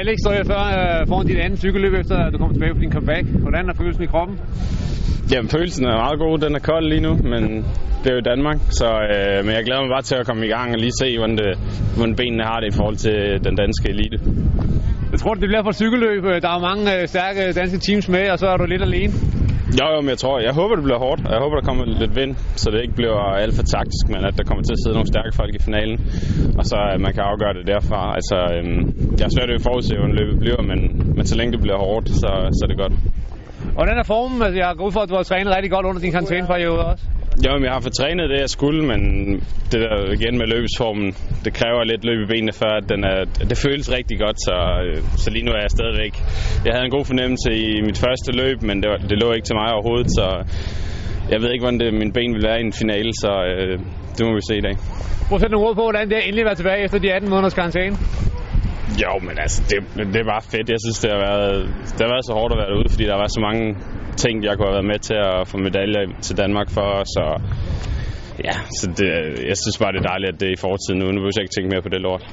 Alex står jeg før øh, foran dit andet cykelløb, efter at du kom tilbage på din comeback. Hvordan er følelsen i kroppen? Jamen, følelsen er meget god. Den er kold lige nu, men det er jo Danmark. Så, øh, men jeg glæder mig bare til at komme i gang og lige se, hvordan, det, hvordan benene har det i forhold til den danske elite. Jeg tror, det bliver for cykelløb. Der er mange øh, stærke danske teams med, og så er du lidt alene. Jo, jo, men jeg tror, jeg håber, det bliver hårdt. Jeg håber, der kommer lidt vind, så det ikke bliver alt for taktisk, men at der kommer til at sidde nogle stærke folk i finalen, og så at man kan afgøre det derfra. Altså, øhm, jeg er svært ved at forudse, hvordan løbet bliver, men, men så længe det bliver hårdt, så, så er det godt. Og den er formen, altså jeg går ud for, at du har trænet rigtig godt under din karantæneperiode også. Jo, jeg har fået trænet det, jeg skulle, men det der igen med løbesformen, det kræver lidt løb i benene, før den er, det føles rigtig godt, så, så lige nu er jeg stadigvæk... Jeg havde en god fornemmelse i mit første løb, men det, var, det lå ikke til mig overhovedet, så jeg ved ikke, hvordan det, min ben vil være i en finale, så øh, det må vi se i dag. Prøv at sætte nogle ord på, hvordan det er endelig at være tilbage efter de 18 måneders karantæne. Jo, men altså, det, det bare fedt. Jeg synes, det har, været, det har været så hårdt at være derude, fordi der var så mange tænkt, jeg kunne have været med til at få medaljer til Danmark for. Så ja, så det, jeg synes bare, det er dejligt, at det er i fortiden nu. Nu vil jeg ikke tænke mere på det lort.